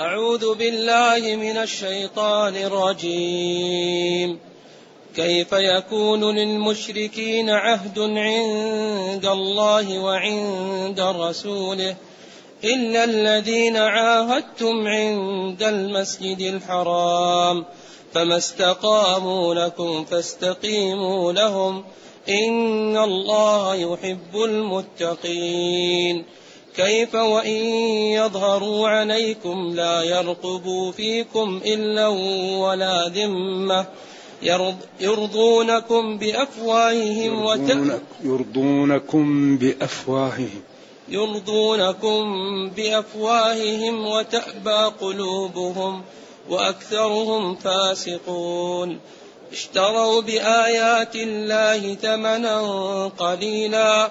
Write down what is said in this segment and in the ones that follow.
أعوذ بالله من الشيطان الرجيم. كيف يكون للمشركين عهد عند الله وعند رسوله إلا الذين عاهدتم عند المسجد الحرام فما استقاموا لكم فاستقيموا لهم إن الله يحب المتقين. كيف وإن يظهروا عليكم لا يرقبوا فيكم إلا ولا ذمة. يرضونكم بأفواههم يرضون يرضونكم بأفواههم. يرضونكم بأفواههم وتأبى قلوبهم وأكثرهم فاسقون. اشتروا بآيات الله ثمنا قليلا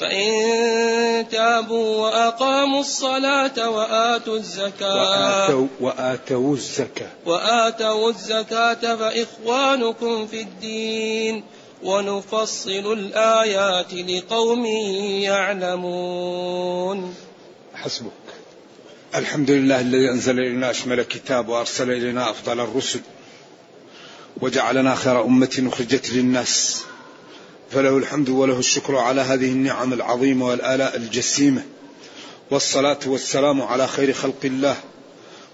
فإن تابوا وأقاموا الصلاة وآتوا الزكاة. وآتوا, وآتوا الزكاة. وآتوا الزكاة فإخوانكم في الدين ونفصل الآيات لقوم يعلمون. حسبك. الحمد لله الذي أنزل إلينا أشمل كتاب وأرسل إلينا أفضل الرسل وجعلنا خير أمة أخرجت للناس. فله الحمد وله الشكر على هذه النعم العظيمة والآلاء الجسيمة. والصلاة والسلام على خير خلق الله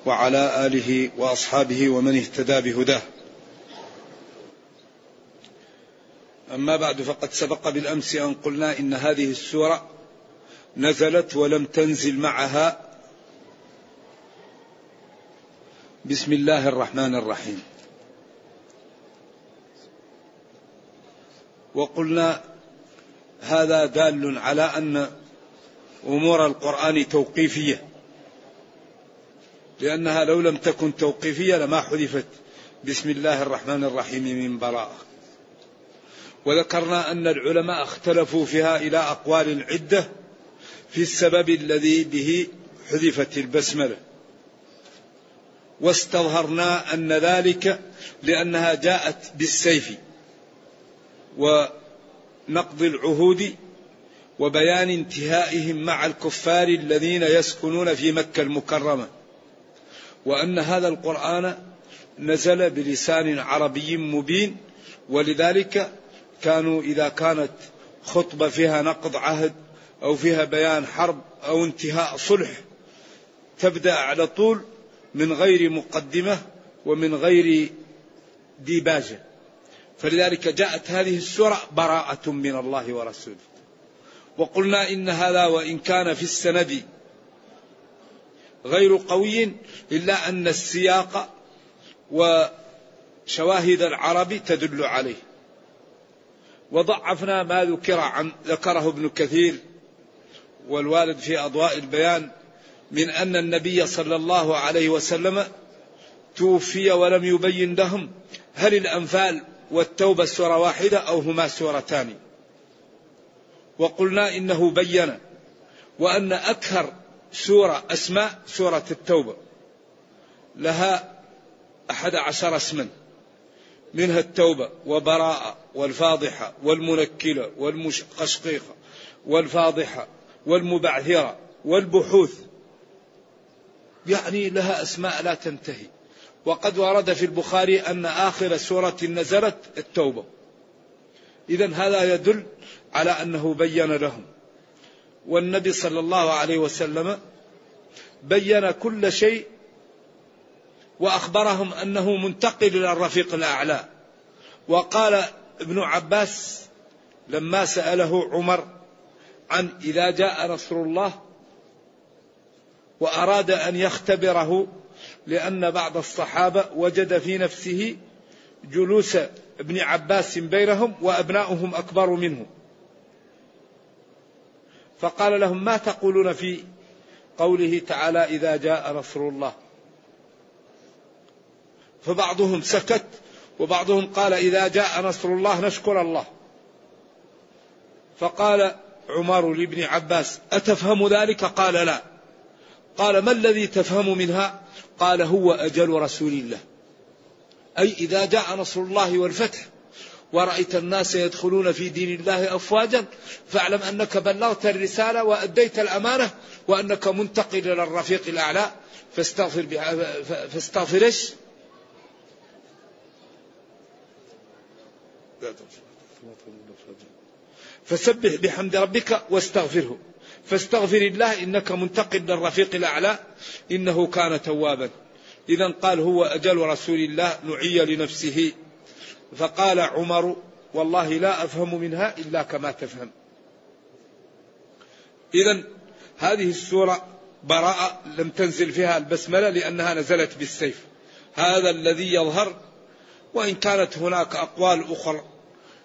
وعلى آله وأصحابه ومن اهتدى بهداه. أما بعد فقد سبق بالأمس أن قلنا إن هذه السورة نزلت ولم تنزل معها. بسم الله الرحمن الرحيم. وقلنا هذا دال على أن أمور القرآن توقيفية. لأنها لو لم تكن توقيفية لما حذفت بسم الله الرحمن الرحيم من براءه وذكرنا أن العلماء اختلفوا فيها إلى أقوال عدة في السبب الذي به حذفت البسملة. واستظهرنا أن ذلك لأنها جاءت بالسيف. ونقض العهود وبيان انتهائهم مع الكفار الذين يسكنون في مكة المكرمة. وأن هذا القرآن نزل بلسان عربي مبين ولذلك كانوا إذا كانت خطبة فيها نقض عهد أو فيها بيان حرب أو انتهاء صلح تبدأ على طول من غير مقدمة ومن غير ديباجة. فلذلك جاءت هذه السورة براءة من الله ورسوله. وقلنا إن هذا وإن كان في السند غير قوي إلا أن السياق وشواهد العرب تدل عليه. وضعفنا ما ذكر عن ذكره ابن كثير والوالد في أضواء البيان من أن النبي صلى الله عليه وسلم توفي ولم يبين لهم هل الأنفال والتوبة سورة واحدة أو هما سورتان. وقلنا إنه بين وأن أكثر سورة أسماء سورة التوبة. لها أحد عشر اسما. منها التوبة وبراءة والفاضحة والمنكلة والمقشقيقة والفاضحة والمبعثرة والبحوث. يعني لها أسماء لا تنتهي. وقد ورد في البخاري أن آخر سورة نزلت التوبة. إذا هذا يدل على أنه بين لهم. والنبي صلى الله عليه وسلم بين كل شيء وأخبرهم أنه منتقل إلى الرفيق الأعلى. وقال ابن عباس لما سأله عمر عن إذا جاء نصر الله وأراد أن يختبره لأن بعض الصحابة وجد في نفسه جلوس ابن عباس بينهم وأبناؤهم أكبر منه. فقال لهم ما تقولون في قوله تعالى إذا جاء نصر الله؟ فبعضهم سكت وبعضهم قال إذا جاء نصر الله نشكر الله. فقال عمر لابن عباس أتفهم ذلك؟ قال لا. قال ما الذي تفهم منها؟ قال هو أجل رسول الله. أي إذا جاء نصر الله والفتح ورأيت الناس يدخلون في دين الله أفواجا فاعلم أنك بلغت الرسالة وأديت الأمانة وأنك منتقل إلى الرفيق الأعلى. فاستغفر فاستغفر إيش؟ فسبح بحمد ربك واستغفره. فاستغفر الله إنك منتقل للرفيق الأعلى. إنه كان توابا. اذا قال هو أجل رسول الله نعي لنفسه. فقال عمر والله لا أفهم منها إلا كما تفهم. اذا هذه السورة براءة لم تنزل فيها البسملة لأنها نزلت بالسيف. هذا الذي يظهر وإن كانت هناك أقوال أخرى.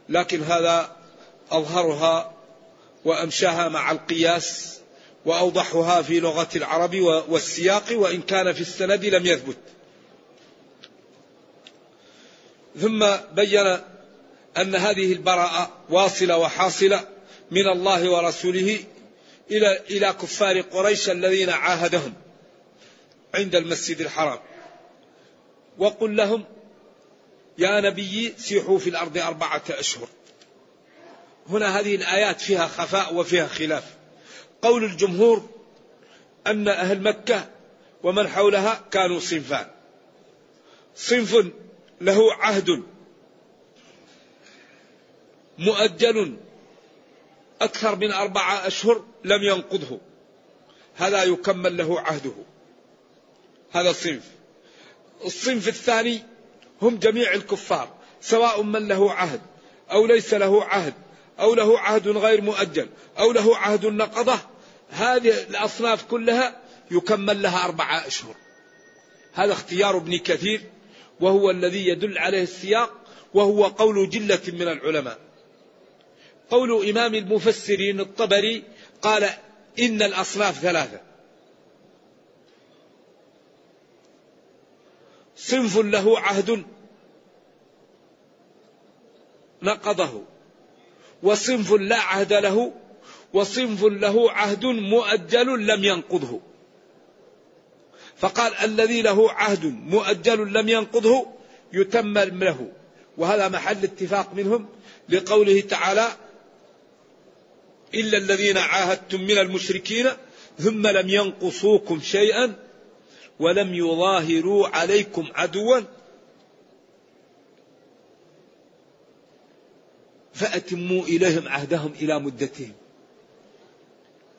لكن هذا أظهرها وأمشاها مع القياس وأوضحها في لغة العرب والسياق وإن كان في السند لم يثبت. ثم بين أن هذه البراءة واصلة وحاصلة من الله ورسوله إلى إلى كفار قريش الذين عاهدهم عند المسجد الحرام. وقل لهم يا نبي سيحوا في الأرض أربعة أشهر. هنا هذه الآيات فيها خفاء وفيها خلاف قول الجمهور أن أهل مكة ومن حولها كانوا صنفان. صنف له عهد مؤجل أكثر من أربعة أشهر لم ينقضه. هذا يكمل له عهده. هذا الصنف. الصنف الثاني هم جميع الكفار سواء من له عهد أو ليس له عهد. أو له عهد غير مؤجل أو له عهد نقضة هذه الأصناف كلها يكمل لها أربعة أشهر. هذا اختيار ابن كثير وهو الذي يدل عليه السياق وهو قول جلة من العلماء. قول إمام المفسرين الطبري قال إن الأصناف ثلاثة. صنف له عهد نقضه. وصنف لا عهد له وصنف له عهد مؤجل لم ينقضه. فقال الذي له عهد مؤجل لم ينقضه يتم له. وهذا محل اتفاق منهم لقوله تعالى إلا الذين عاهدتم من المشركين ثم لم ينقصوكم شيئا ولم يظاهروا عليكم عدوا فأتموا إليهم عهدهم إلى مدتهم.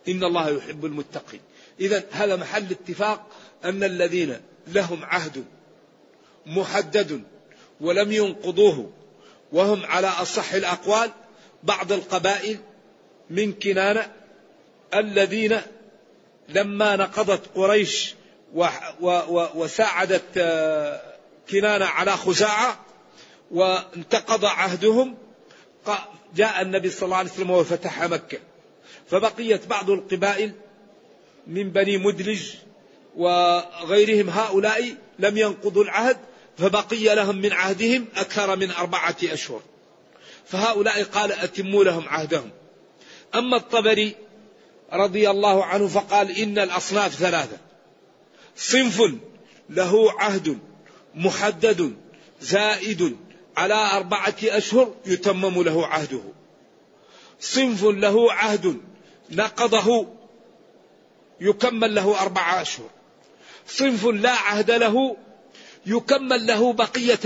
إن الله يحب المتقين. إذا هذا محل اتفاق أن الذين لهم عهد محدد ولم ينقضوه وهم على أصح الأقوال بعض القبائل من كنانة الذين لما نقضت قريش وساعدت آه، كنانة على خزاعة وانتقض عهدهم جاء النبي صلى الله عليه وسلم وفتح مكة. فبقيت بعض القبائل من بني مدلج وغيرهم هؤلاء لم ينقضوا العهد فبقي لهم من عهدهم أكثر من أربعة أشهر. فهؤلاء قال أتموا لهم عهدهم. أما الطبري رضي الله عنه فقال إن الأصناف ثلاثة. صنف له عهد محدد زائد على أربعة أشهر يتمم له عهده. صنف له عهد نقضه يكمل له أربعة أشهر. صنف لا عهد له يكمل له بقية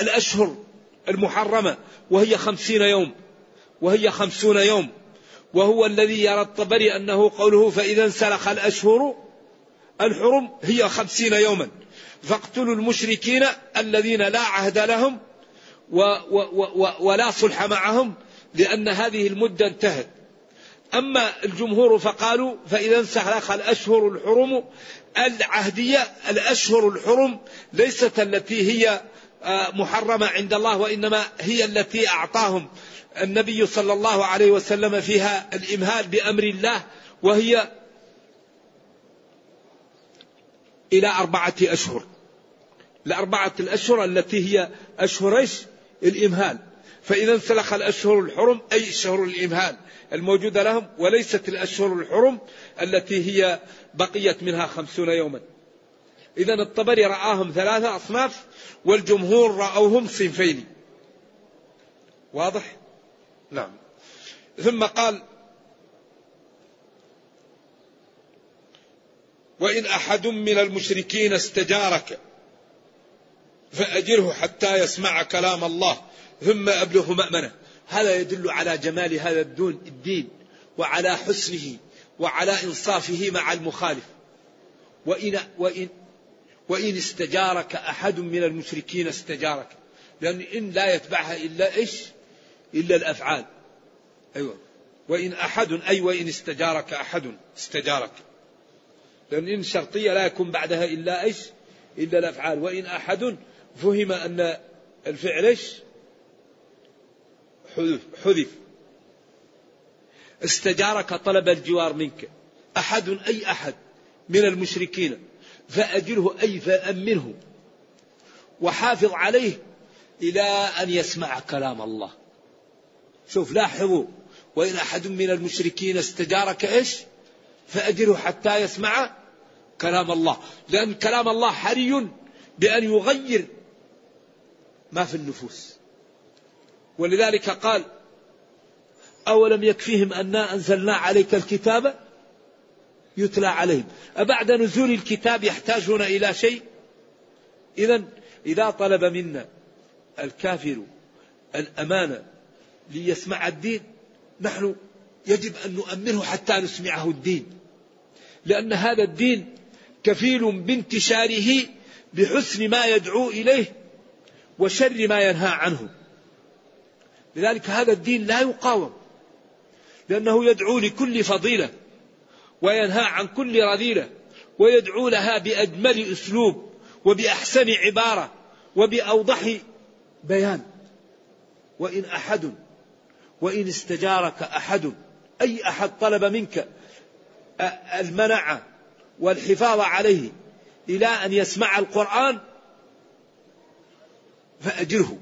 الأشهر المحرمة وهي خمسين يوم وهي خمسون يوم وهو الذي يرى الطبري أنه قوله فإذا انسلخ الأشهر الحرم هي خمسين يوما. فاقتلوا المشركين الذين لا عهد لهم و و و ولا صلح معهم لأن هذه المدة انتهت. أما الجمهور فقالوا فإذا انسلخ الأشهر الحرم العهدية الأشهر الحرم ليست التي هي آه، محرمة عند الله وإنما هي التي أعطاهم النبي صلى الله عليه وسلم فيها الإمهال بأمر الله وهي إلى أربعة أشهر. الأربعة الأشهر التي هي أشهر الإمهال. فإذا انسلخ الأشهر الحرم أي الشهر الإمهال الموجودة لهم وليست الأشهر الحرم التي هي بقيت منها خمسون يوما. إذا الطبري رآهم ثلاثة أصناف والجمهور رأوهم صنفين. واضح؟ نعم. ثم قال وإن أحد من المشركين استجارك فأجره حتى يسمع كلام الله ثم أبلغه مأمنة. هذا يدل على جمال هذا الدين, وعلى حسنه وعلى إنصافه مع المخالف. وإن, وإن, وإن استجارك أحد من المشركين استجارك. لأن إن لا يتبعها إلا إيش؟ إلا الأفعال. أيوة. وإن أحد أي وإن استجارك أحد استجارك. لأن إن شرطية لا يكون بعدها إلا إيش؟ إلا الأفعال. وإن أحد فهم أن الفعل حذف حذف. استجارك طلب الجوار منك. أحد أي أحد من المشركين. فأجره أي فأمنه. وحافظ عليه إلى أن يسمع كلام الله. شوف لاحظوا. وإن أحد من المشركين استجارك إيش؟ فأجره حتى يسمع كلام الله. لأن كلام الله حري بأن يغير ما في النفوس. ولذلك قال أولم يكفيهم أنا أنزلنا عليك الكتاب يتلى عليهم. أبعد نزول الكتاب يحتاجون إلى شيء؟ إذا إذا طلب منا الكافر الأمانة ليسمع الدين نحن يجب أن نؤمنه حتى نسمعه الدين. لأن هذا الدين كفيل بانتشاره بحسن ما يدعو إليه وشر ما ينهى عنه. لذلك هذا الدين لا يقاوم. لأنه يدعو لكل فضيلة وينهى عن كل رذيلة ويدعو لها بأجمل أسلوب وبأحسن عبارة وبأوضح بيان. وإن أحد وإن استجارك أحد أي أحد طلب منك المنع والحفاظ عليه إلى أن يسمع القرآن فأجره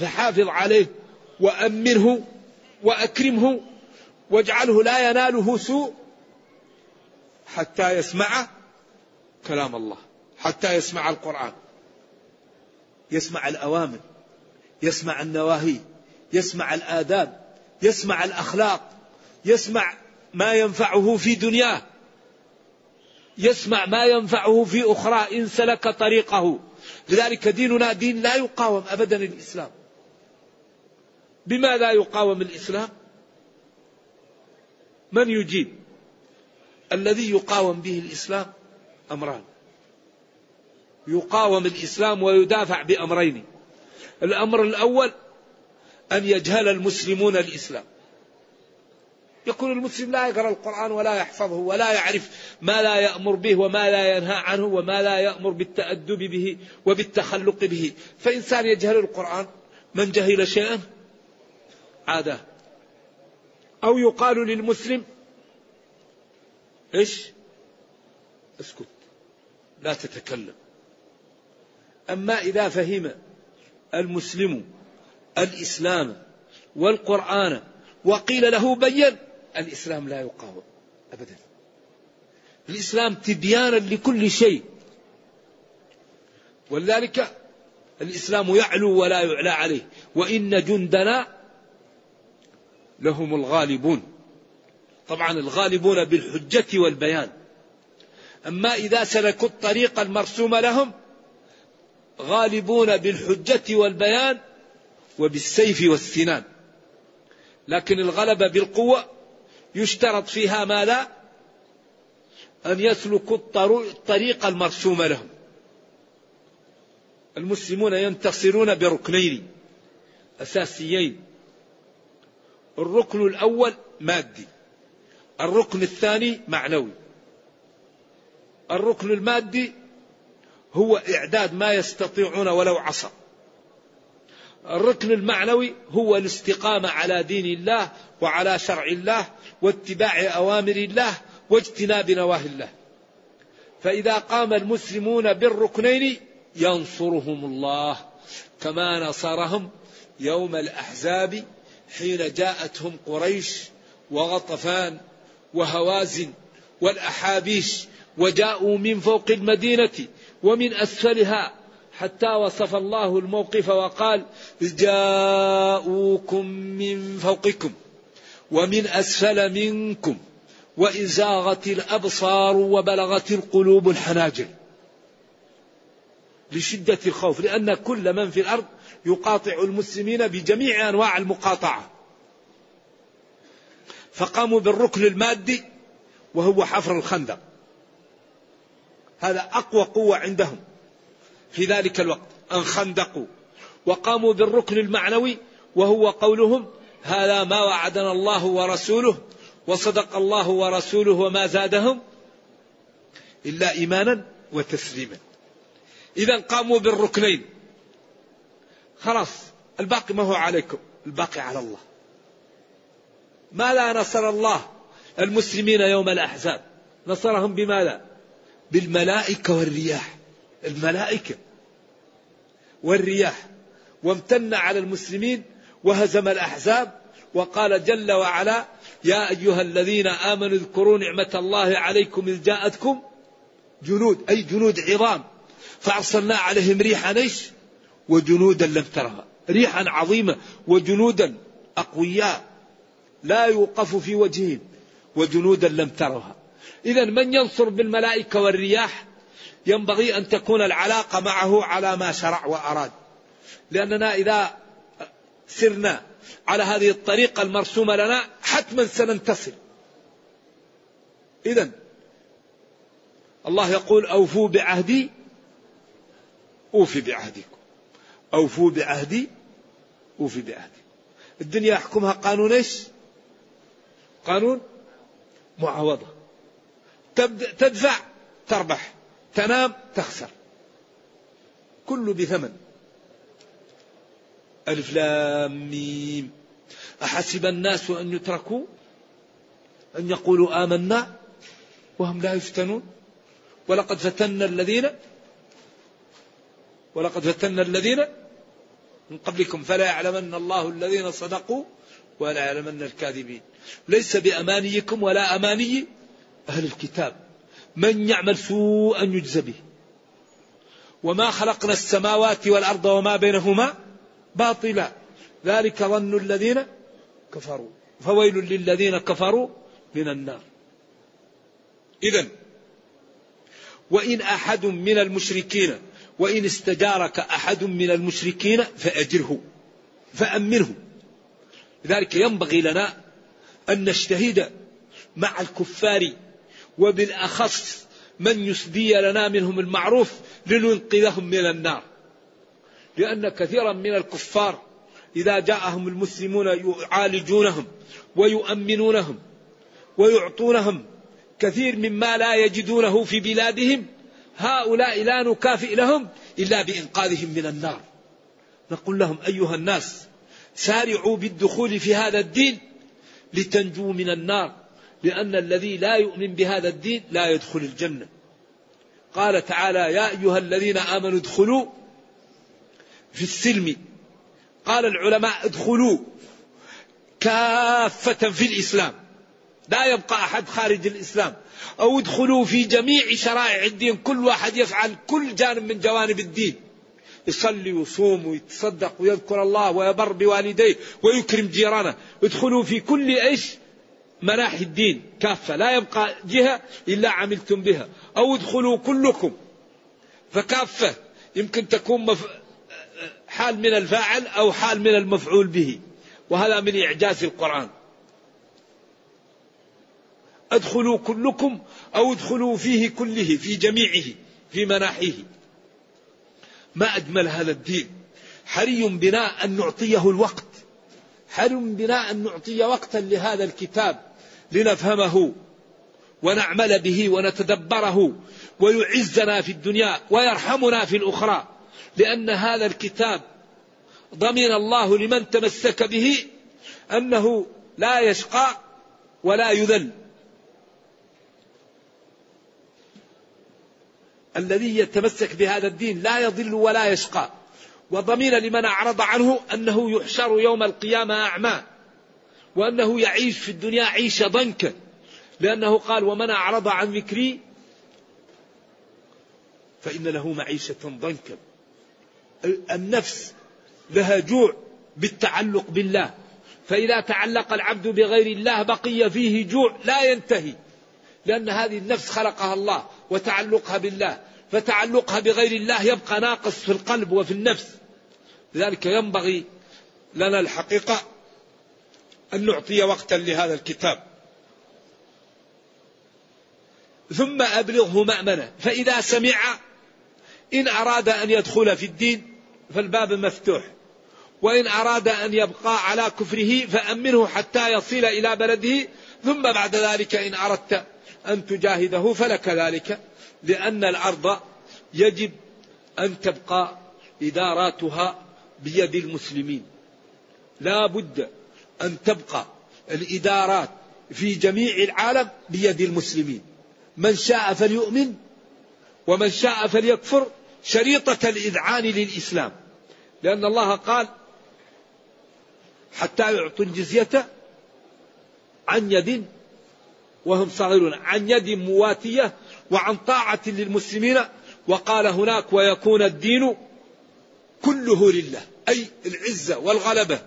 فحافظ عليه وأمنه وأكرمه واجعله لا يناله سوء حتى يسمع كلام الله حتى يسمع القرآن يسمع الأوامر يسمع النواهي يسمع الآداب يسمع الأخلاق يسمع ما ينفعه في دنياه يسمع ما ينفعه في أخرى إن سلك طريقه. لذلك ديننا دين لا يقاوم أبدا الإسلام. بما لا يقاوم الإسلام؟ من يجيب؟ الذي يقاوم به الإسلام أمران. يقاوم الإسلام ويدافع بأمرين. الأمر الأول أن يجهل المسلمون الإسلام. يكون المسلم لا يقرأ القرآن ولا يحفظه ولا يعرف ما لا يأمر به وما لا ينهى عنه وما لا يأمر بالتأدب به وبالتخلق به. فإنسان يجهل القرآن من جهل شيئا؟ عادة. أو يقال للمسلم إيش؟ اسكت لا تتكلم. أما إذا فهم المسلم الإسلام والقرآن وقيل له بين الإسلام لا يقاوم أبدا. الإسلام تبيانا لكل شيء. ولذلك الإسلام يعلو ولا يعلى عليه. وإن جندنا لهم الغالبون. طبعا الغالبون بالحجة والبيان. أما إذا سلكوا الطريق المرسوم لهم غالبون بالحجة والبيان وبالسيف والسنان. لكن الغلبة بالقوة يشترط فيها ماذا؟ أن يسلكوا الطريق المرسوم لهم. المسلمون ينتصرون بركنين أساسيين. الركن الأول مادي الركن الثاني معنوي. الركن المادي هو إعداد ما يستطيعون ولو عصى الركن المعنوي هو الاستقامة على دين الله وعلى شرع الله واتباع أوامر الله واجتناب نواهي الله. فإذا قام المسلمون بالركنين ينصرهم الله كما نصرهم يوم الأحزاب حين جاءتهم قريش وغطفان وهوازن والأحابيش وجاءوا من فوق المدينة ومن أسفلها حتى وصف الله الموقف وقال جاءوكم من فوقكم ومن أسفل منكم وإزاغت الأبصار وبلغت القلوب الحناجر لشدة الخوف لأن كل من في الأرض يقاطع المسلمين بجميع أنواع المقاطعة. فقاموا بالركن المادي وهو حفر الخندق. هذا أقوى قوة عندهم. في ذلك الوقت أن خندقوا وقاموا بالركن المعنوي وهو قولهم هذا ما وعدنا الله ورسوله وصدق الله ورسوله وما زادهم إلا إيمانا وتسليما. إذا قاموا بالركنين. خلاص الباقي ما هو عليكم الباقي على الله. ماذا نصر الله المسلمين يوم الأحزاب؟ نصرهم بماذا؟ بالملائكة والرياح. الملائكة والرياح وامتن على المسلمين وهزم الأحزاب وقال جل وعلا يا أيها الذين آمنوا اذكروا نعمة الله عليكم إذ جاءتكم جنود أي جنود عظام فأرسلنا عليهم ريحا إيش؟ وجنودا لم ترها ريحا عظيمة وجنودا أقوياء لا يوقف في وجههم وجنودا لم ترها. إذا من ينصر بالملائكة والرياح؟ ينبغي أن تكون العلاقة معه على ما شرع وأراد. لأننا إذا سرنا على هذه الطريقة المرسومة لنا حتما سننتصر. إذا الله يقول أوفوا بعهدي أوفي بعهدكم. أوفوا بعهدي أوفي بعهدي. الدنيا يحكمها قانون إيش؟ قانون معاوضة. تدفع تربح. تنام تخسر. كله بثمن. ألف لام ميم. أحسب الناس أن يتركوا؟ أن يقولوا آمنا وهم لا يفتنون؟ ولقد فتنا الذين ولقد فتنا الذين من قبلكم فلا يعلمن الله الذين صدقوا ولا يعلمن الكاذبين. ليس بأمانيكم ولا أماني أهل الكتاب. من يعمل سوءا يجزى به. وما خلقنا السماوات والأرض وما بينهما باطلا. ذلك ظن الذين كفروا. فويل للذين كفروا من النار. إذا وإن أحد من المشركين وإن استجارك أحد من المشركين فأجره فأمنه. لذلك ينبغي لنا أن نجتهد مع الكفار وبالأخص من يسدي لنا منهم المعروف لننقذهم من النار. لأن كثيرا من الكفار إذا جاءهم المسلمون يعالجونهم ويؤمنونهم ويعطونهم كثير مما لا يجدونه في بلادهم هؤلاء لا نكافئ لهم إلا بإنقاذهم من النار. نقول لهم أيها الناس سارعوا بالدخول في هذا الدين لتنجوا من النار. لأن الذي لا يؤمن بهذا الدين لا يدخل الجنة. قال تعالى يا أيها الذين آمنوا ادخلوا في السلم. قال العلماء ادخلوا كافة في الإسلام. لا يبقى أحد خارج الإسلام. أو ادخلوا في جميع شرائع الدين كل واحد يفعل كل جانب من جوانب الدين. يصلي ويصوم ويتصدق ويذكر الله ويبر بوالديه ويكرم جيرانه. ادخلوا في كل إيش؟ مناحي الدين كافة لا يبقى جهة إلا عملتم بها أو ادخلوا كلكم. فكافة يمكن تكون مف... حال من الفاعل أو حال من المفعول به. وهذا من إعجاز القرآن. ادخلوا كلكم أو ادخلوا فيه كله في جميعه في مناحيه. ما أجمل هذا الدين. حري بنا أن نعطيه الوقت. حري بنا أن نعطي وقتا لهذا الكتاب. لنفهمه ونعمل به ونتدبره ويعزنا في الدنيا ويرحمنا في الأخرى. لأن هذا الكتاب ضمن الله لمن تمسك به أنه لا يشقى ولا يذل. الذي يتمسك بهذا الدين لا يضل ولا يشقى. وضمين لمن أعرض عنه أنه يحشر يوم القيامة أعمى. وأنه يعيش في الدنيا عيشة ضنكا. لأنه قال ومن أعرض عن ذكري فإن له معيشة ضنكا. النفس لها جوع بالتعلق بالله. فإذا تعلق العبد بغير الله بقي فيه جوع لا ينتهي. لأن هذه النفس خلقها الله وتعلقها بالله. فتعلقها بغير الله يبقى ناقص في القلب وفي النفس. لذلك ينبغي لنا الحقيقة أن نعطي وقتا لهذا الكتاب. ثم أبلغه مأمنة. فإذا سمع إن أراد أن يدخل في الدين فالباب مفتوح. وإن أراد أن يبقى على كفره فأمنه حتى يصل إلى بلده. ثم بعد ذلك إن أردت أن تجاهده فلك ذلك لأن الأرض يجب أن تبقى إداراتها بيد المسلمين. لا بد أن تبقى الإدارات في جميع العالم بيد المسلمين. من شاء فليؤمن ومن شاء فليكفر شريطة الإذعان للإسلام. لأن الله قال حتى يعطوا الجزية عن يد وهم صغيرون عن يد مواتية وعن طاعة للمسلمين. وقال هناك ويكون الدين كله لله أي العزة والغلبة.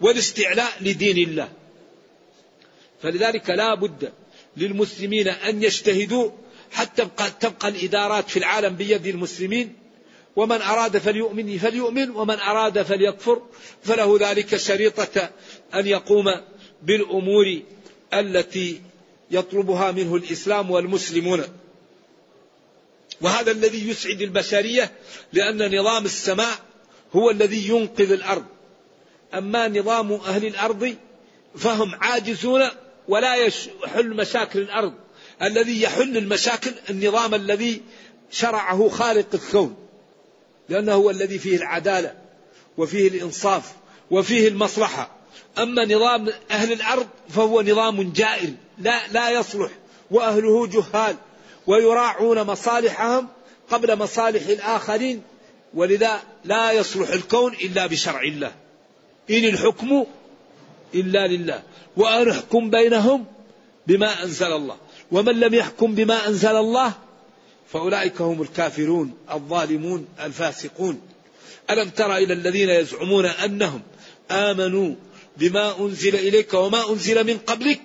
والاستعلاء لدين الله. فلذلك لا بد للمسلمين أن يجتهدوا حتى تبقى, الإدارات في العالم بيد المسلمين. ومن أراد فليؤمن فليؤمن ومن أراد فليكفر فله ذلك شريطة أن يقوم بالأمور التي يطلبها منه الإسلام والمسلمون. وهذا الذي يسعد البشرية لأن نظام السماء هو الذي ينقذ الأرض. أما نظام أهل الأرض فهم عاجزون ولا يحل مشاكل الأرض. الذي يحل المشاكل النظام الذي شرعه خالق الكون. لأنه هو الذي فيه العدالة وفيه الإنصاف وفيه المصلحة. أما نظام أهل الأرض فهو نظام جائر لا, لا يصلح. وأهله جهال ويراعون مصالحهم قبل مصالح الآخرين. ولذا لا يصلح الكون إلا بشرع الله. إن الحكم إلا لله. وأن احكم بينهم بما أنزل الله. ومن لم يحكم بما أنزل الله فأولئك هم الكافرون الظالمون الفاسقون. ألم تر إلى الذين يزعمون أنهم آمنوا بما أنزل إليك وما أنزل من قبلك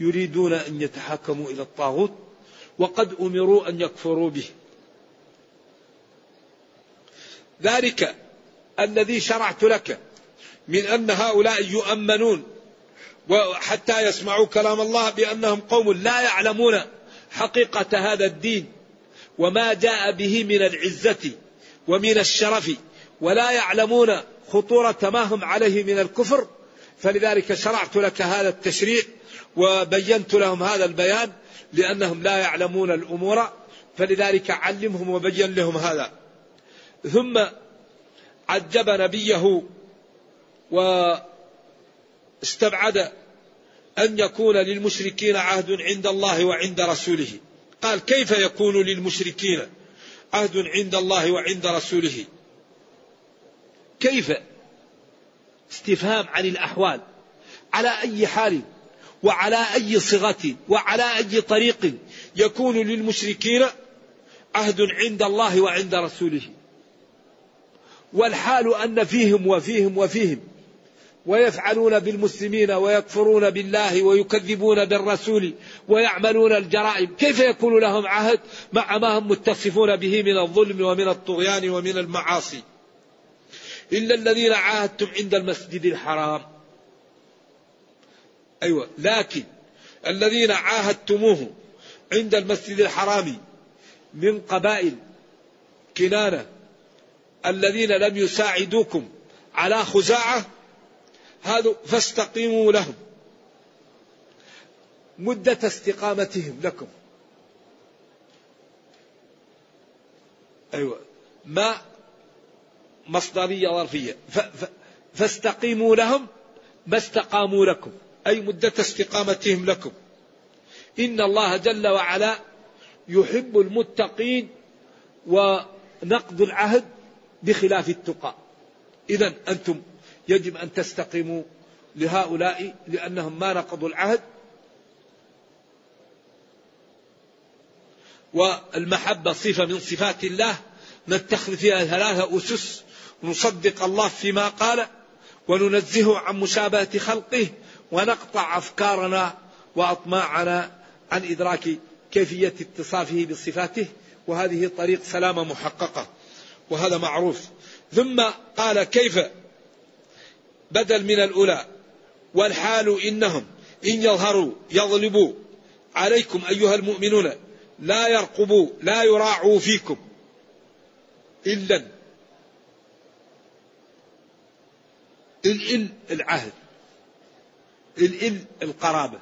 يريدون أن يتحاكموا إلى الطاغوت وقد أمروا أن يكفروا به. ذلك الذي شرعت لك من أن هؤلاء يؤمنون. وحتى يسمعوا كلام الله بأنهم قوم لا يعلمون حقيقة هذا الدين وما جاء به من العزة ومن الشرف ولا يعلمون خطورة ما هم عليه من الكفر. فلذلك شرعت لك هذا التشريع وبينت لهم هذا البيان لأنهم لا يعلمون الأمور. فلذلك علمهم وبين لهم هذا. ثم عجب نبيه واستبعد أن يكون للمشركين عهد عند الله وعند رسوله. قال كيف يكون للمشركين عهد عند الله وعند رسوله؟ كيف؟ استفهام عن الأحوال. على أي حال وعلى أي صغة وعلى أي طريق يكون للمشركين عهد عند الله وعند رسوله؟ والحال أن فيهم وفيهم وفيهم ويفعلون بالمسلمين ويكفرون بالله ويكذبون بالرسول ويعملون الجرائم. كيف يكون لهم عهد مع ما هم متصفون به من الظلم ومن الطغيان ومن المعاصي؟ إلا الذين عاهدتم عند المسجد الحرام. أيوة لكن الذين عاهدتموه عند المسجد الحرام من قبائل كنانة الذين لم يساعدوكم على خزاعة هذا فاستقيموا لهم. مدة استقامتهم لكم. أيوة. ما مصدرية ظرفية. فاستقيموا لهم ما استقاموا لكم. أي مدة استقامتهم لكم. إن الله جل وعلا يحب المتقين ونقض العهد بخلاف التقى. إذا أنتم يجب أن تستقيموا لهؤلاء لأنهم ما نقضوا العهد. والمحبة صفة من صفات الله. نتخذ فيها ثلاثة أسس. نصدق الله فيما قال. وننزهه عن مشابهة خلقه. ونقطع أفكارنا وأطماعنا عن إدراك كيفية اتصافه بصفاته. وهذه طريق سلامة محققة. وهذا معروف. ثم قال كيف بدل من الأولى. والحال إنهم إن يظهروا يظلموا. عليكم أيها المؤمنون لا يرقبوا لا يراعوا فيكم. إلا الإل العهد. الإل القرابة.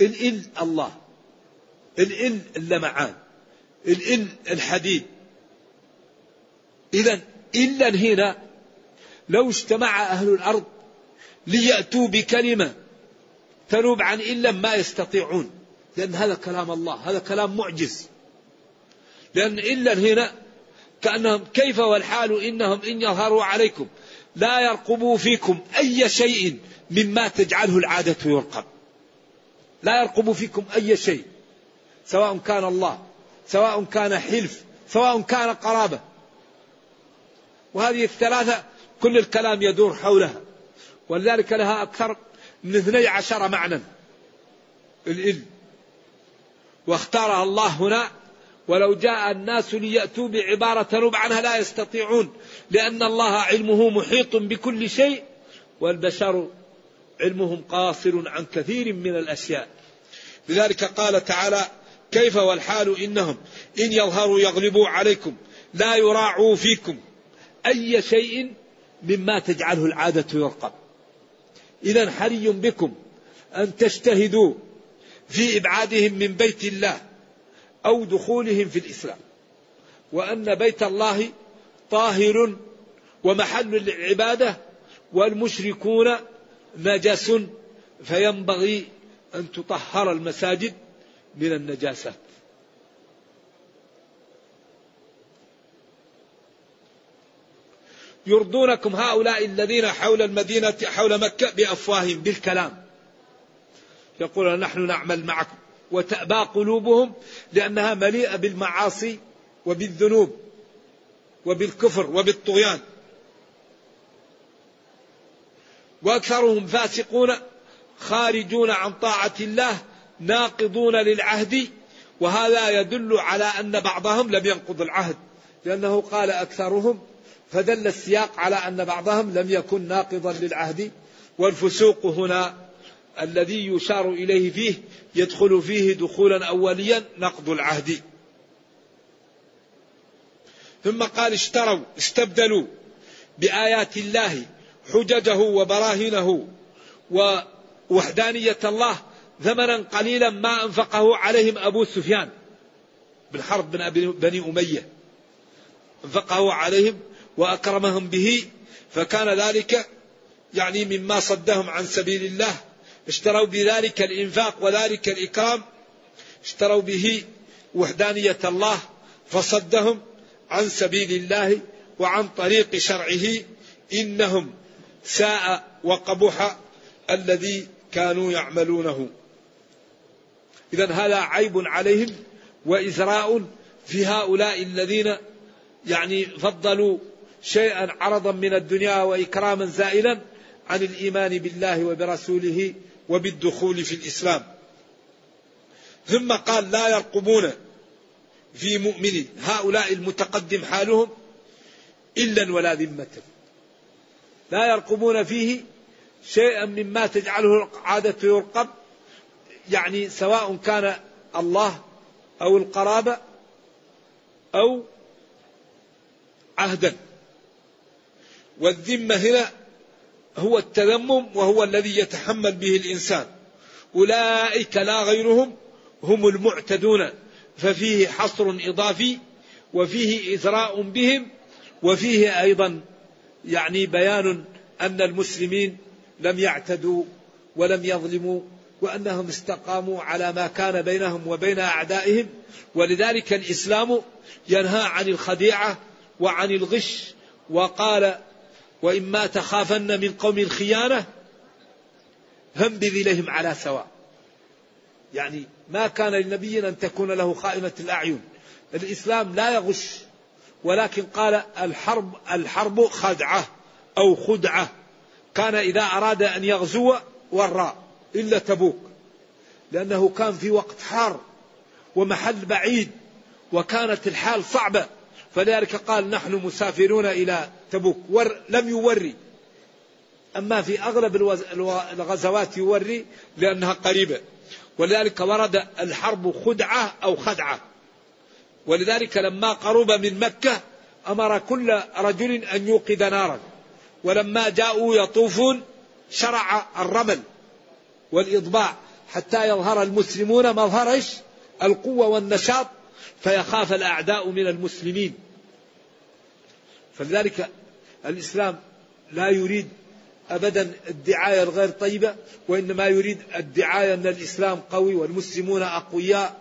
الإل الله. الإل اللمعان. الإل الحديد. إذا إلا هنا لو اجتمع أهل الأرض ليأتوا بكلمة تنوب عن إلا ما يستطيعون. لأن هذا كلام الله هذا كلام معجز. لأن إلا هنا كأنهم كيف والحال إنهم إن يظهروا عليكم. لا يرقبوا فيكم أي شيء مما تجعله العادة يرقب. لا يرقب فيكم أي شيء. سواء كان الله سواء كان حلف سواء كان قرابة. وهذه الثلاثة كل الكلام يدور حولها ولذلك لها أكثر من اثني عشر معنى. الإل واختارها الله هنا. ولو جاء الناس ليأتوا بعبارة تنوب عنها لا يستطيعون. لأن الله علمه محيط بكل شيء. والبشر علمهم قاصر عن كثير من الأشياء. لذلك قال تعالى كيف والحال إنهم إن يظهروا يغلبوا عليكم لا يراعوا فيكم أي شيء مما تجعله العادة يرقب إذا حري بكم أن تجتهدوا في إبعادهم من بيت الله أو دخولهم في الإسلام. وأن بيت الله طاهر ومحل للعبادة والمشركون نجس فينبغي أن تطهر المساجد من النجاسات. يرضونكم هؤلاء الذين حول المدينة حول مكة بأفواههم بالكلام. يقولون نحن نعمل معكم. وتأبى قلوبهم لأنها مليئة بالمعاصي وبالذنوب وبالكفر وبالطغيان. وأكثرهم فاسقون خارجون عن طاعة الله ناقضون للعهد. وهذا يدل على أن بعضهم لم ينقض العهد لأنه قال أكثرهم فدل السياق على أن بعضهم لم يكن ناقضا للعهد والفسوق هنا الذي يشار إليه فيه يدخل فيه دخولا اوليا نقض العهد. ثم قال اشتروا استبدلوا بآيات الله حججه وبراهينه ووحدانية الله ثمنا قليلا ما أنفقه عليهم أبو سفيان بالحرب من بني أمية. أنفقه عليهم وأكرمهم به فكان ذلك يعني مما صدهم عن سبيل الله. اشتروا بذلك الإنفاق وذلك الإكرام اشتروا به وحدانية الله فصدهم عن سبيل الله وعن طريق شرعه. إنهم ساء وقبح الذي كانوا يعملونه. إذا هذا عيب عليهم وإزراء في هؤلاء الذين يعني فضلوا شيئا عرضا من الدنيا وإكراما زائلا عن الإيمان بالله وبرسوله وبالدخول في الإسلام. ثم قال لا يرقبون في مؤمن هؤلاء المتقدم حالهم إلا ولا ذمة. لا يرقبون فيه شيئا مما تجعله العادة يرقب يعني سواء كان الله أو القرابة أو عهدا. والذمة هنا هو التذمم وهو الذي يتحمل به الإنسان. أولئك لا غيرهم هم المعتدون ففيه حصر إضافي وفيه إثراء بهم وفيه أيضا يعني بيان أن المسلمين لم يعتدوا ولم يظلموا وأنهم استقاموا على ما كان بينهم وبين أعدائهم. ولذلك الإسلام ينهى عن الخديعة وعن الغش وقال وإما تخافن من قوم خيانة فانبذ إليهم على سواء. يعني ما كان لنبي أن تكون له خائنة الأعين. الإسلام لا يغش ولكن قال الحرب الحرب خدعة أو خدعة. كان إذا أراد أن يغزو وراء إلا تبوك. لأنه كان في وقت حار ومحل بعيد وكانت الحال صعبة. فلذلك قال نحن مسافرون إلى تبوك ور لم يوري. أما في أغلب الغزوات يوري لأنها قريبة. ولذلك ورد الحرب خدعة أو خدعة. ولذلك لما قرب من مكة أمر كل رجل أن يوقد نارا. ولما جاءوا يطوفون شرع الرمل والإضباع. حتى يظهر المسلمون مظهر القوة والنشاط. فيخاف الأعداء من المسلمين. فلذلك الإسلام لا يريد أبدا الدعاية الغير طيبة وإنما يريد الدعاية أن الإسلام قوي والمسلمون أقوياء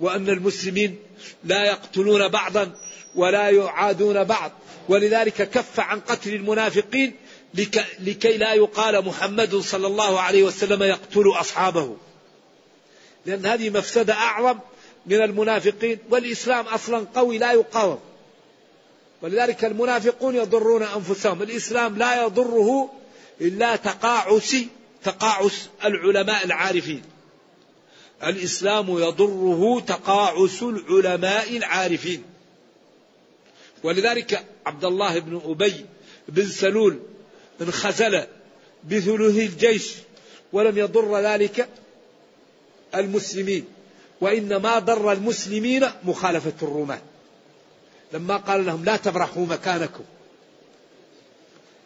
وأن المسلمين لا يقتلون بعضا ولا يعادون بعض. ولذلك كف عن قتل المنافقين لكي لا يقال محمد صلى الله عليه وسلم يقتل أصحابه. لأن هذه مفسدة أعظم من المنافقين والإسلام أصلا قوي لا يقاوم. ولذلك المنافقون يضرون أنفسهم. الإسلام لا يضره إلا تقاعس تقاعس العلماء العارفين. الإسلام يضره تقاعس العلماء العارفين. ولذلك عبد الله بن أبي بن سلول انخزل بثلث الجيش ولم يضر ذلك المسلمين. وإنما ضر المسلمين مخالفة الرومان لما قال لهم لا تبرحوا مكانكم.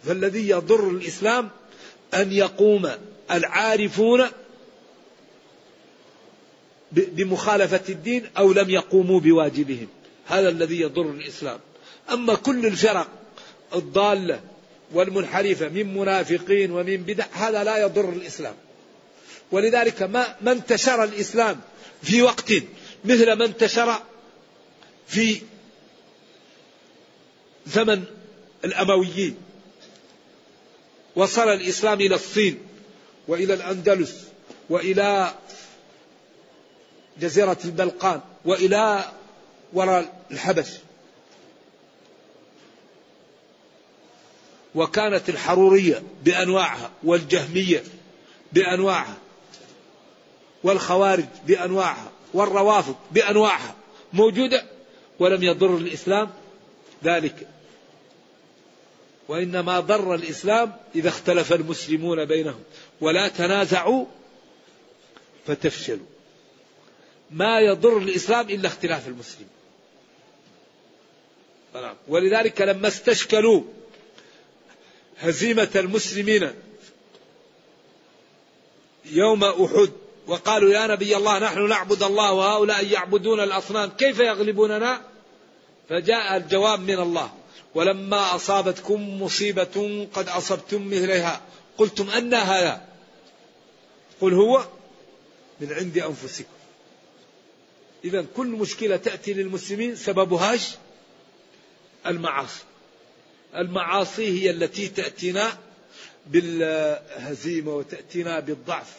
فالذي يضر الإسلام أن يقوم العارفون بمخالفة الدين أو لم يقوموا بواجبهم. هذا الذي يضر الإسلام. أما كل الفرق الضالة والمنحرفة من منافقين ومن بدع هذا لا يضر الإسلام. ولذلك ما ما انتشر الإسلام في وقت مثل ما انتشر في زمن الأمويين. وصل الإسلام إلى الصين وإلى الأندلس وإلى جزيرة البلقان وإلى وراء الحبش. وكانت الحرورية بأنواعها والجهمية بأنواعها والخوارج بأنواعها والروافض بأنواعها موجودة ولم يضر الإسلام ذلك. وإنما ضر الإسلام إذا اختلف المسلمون بينهم. ولا تنازعوا فتفشلوا. ما يضر الإسلام إلا اختلاف المسلمين ولذلك لما استشكلوا هزيمة المسلمين يوم أحد وقالوا يا نبي الله نحن نعبد الله وهؤلاء يعبدون الأصنام كيف يغلبوننا؟ فجاء الجواب من الله. ولما أصابتكم مصيبة قد أصبتم مثلها قلتم أن هذا. قل هو من عند أنفسكم. إذا كل مشكلة تأتي للمسلمين سببهاش المعاصي. المعاصي هي التي تأتينا بالهزيمة وتأتينا بالضعف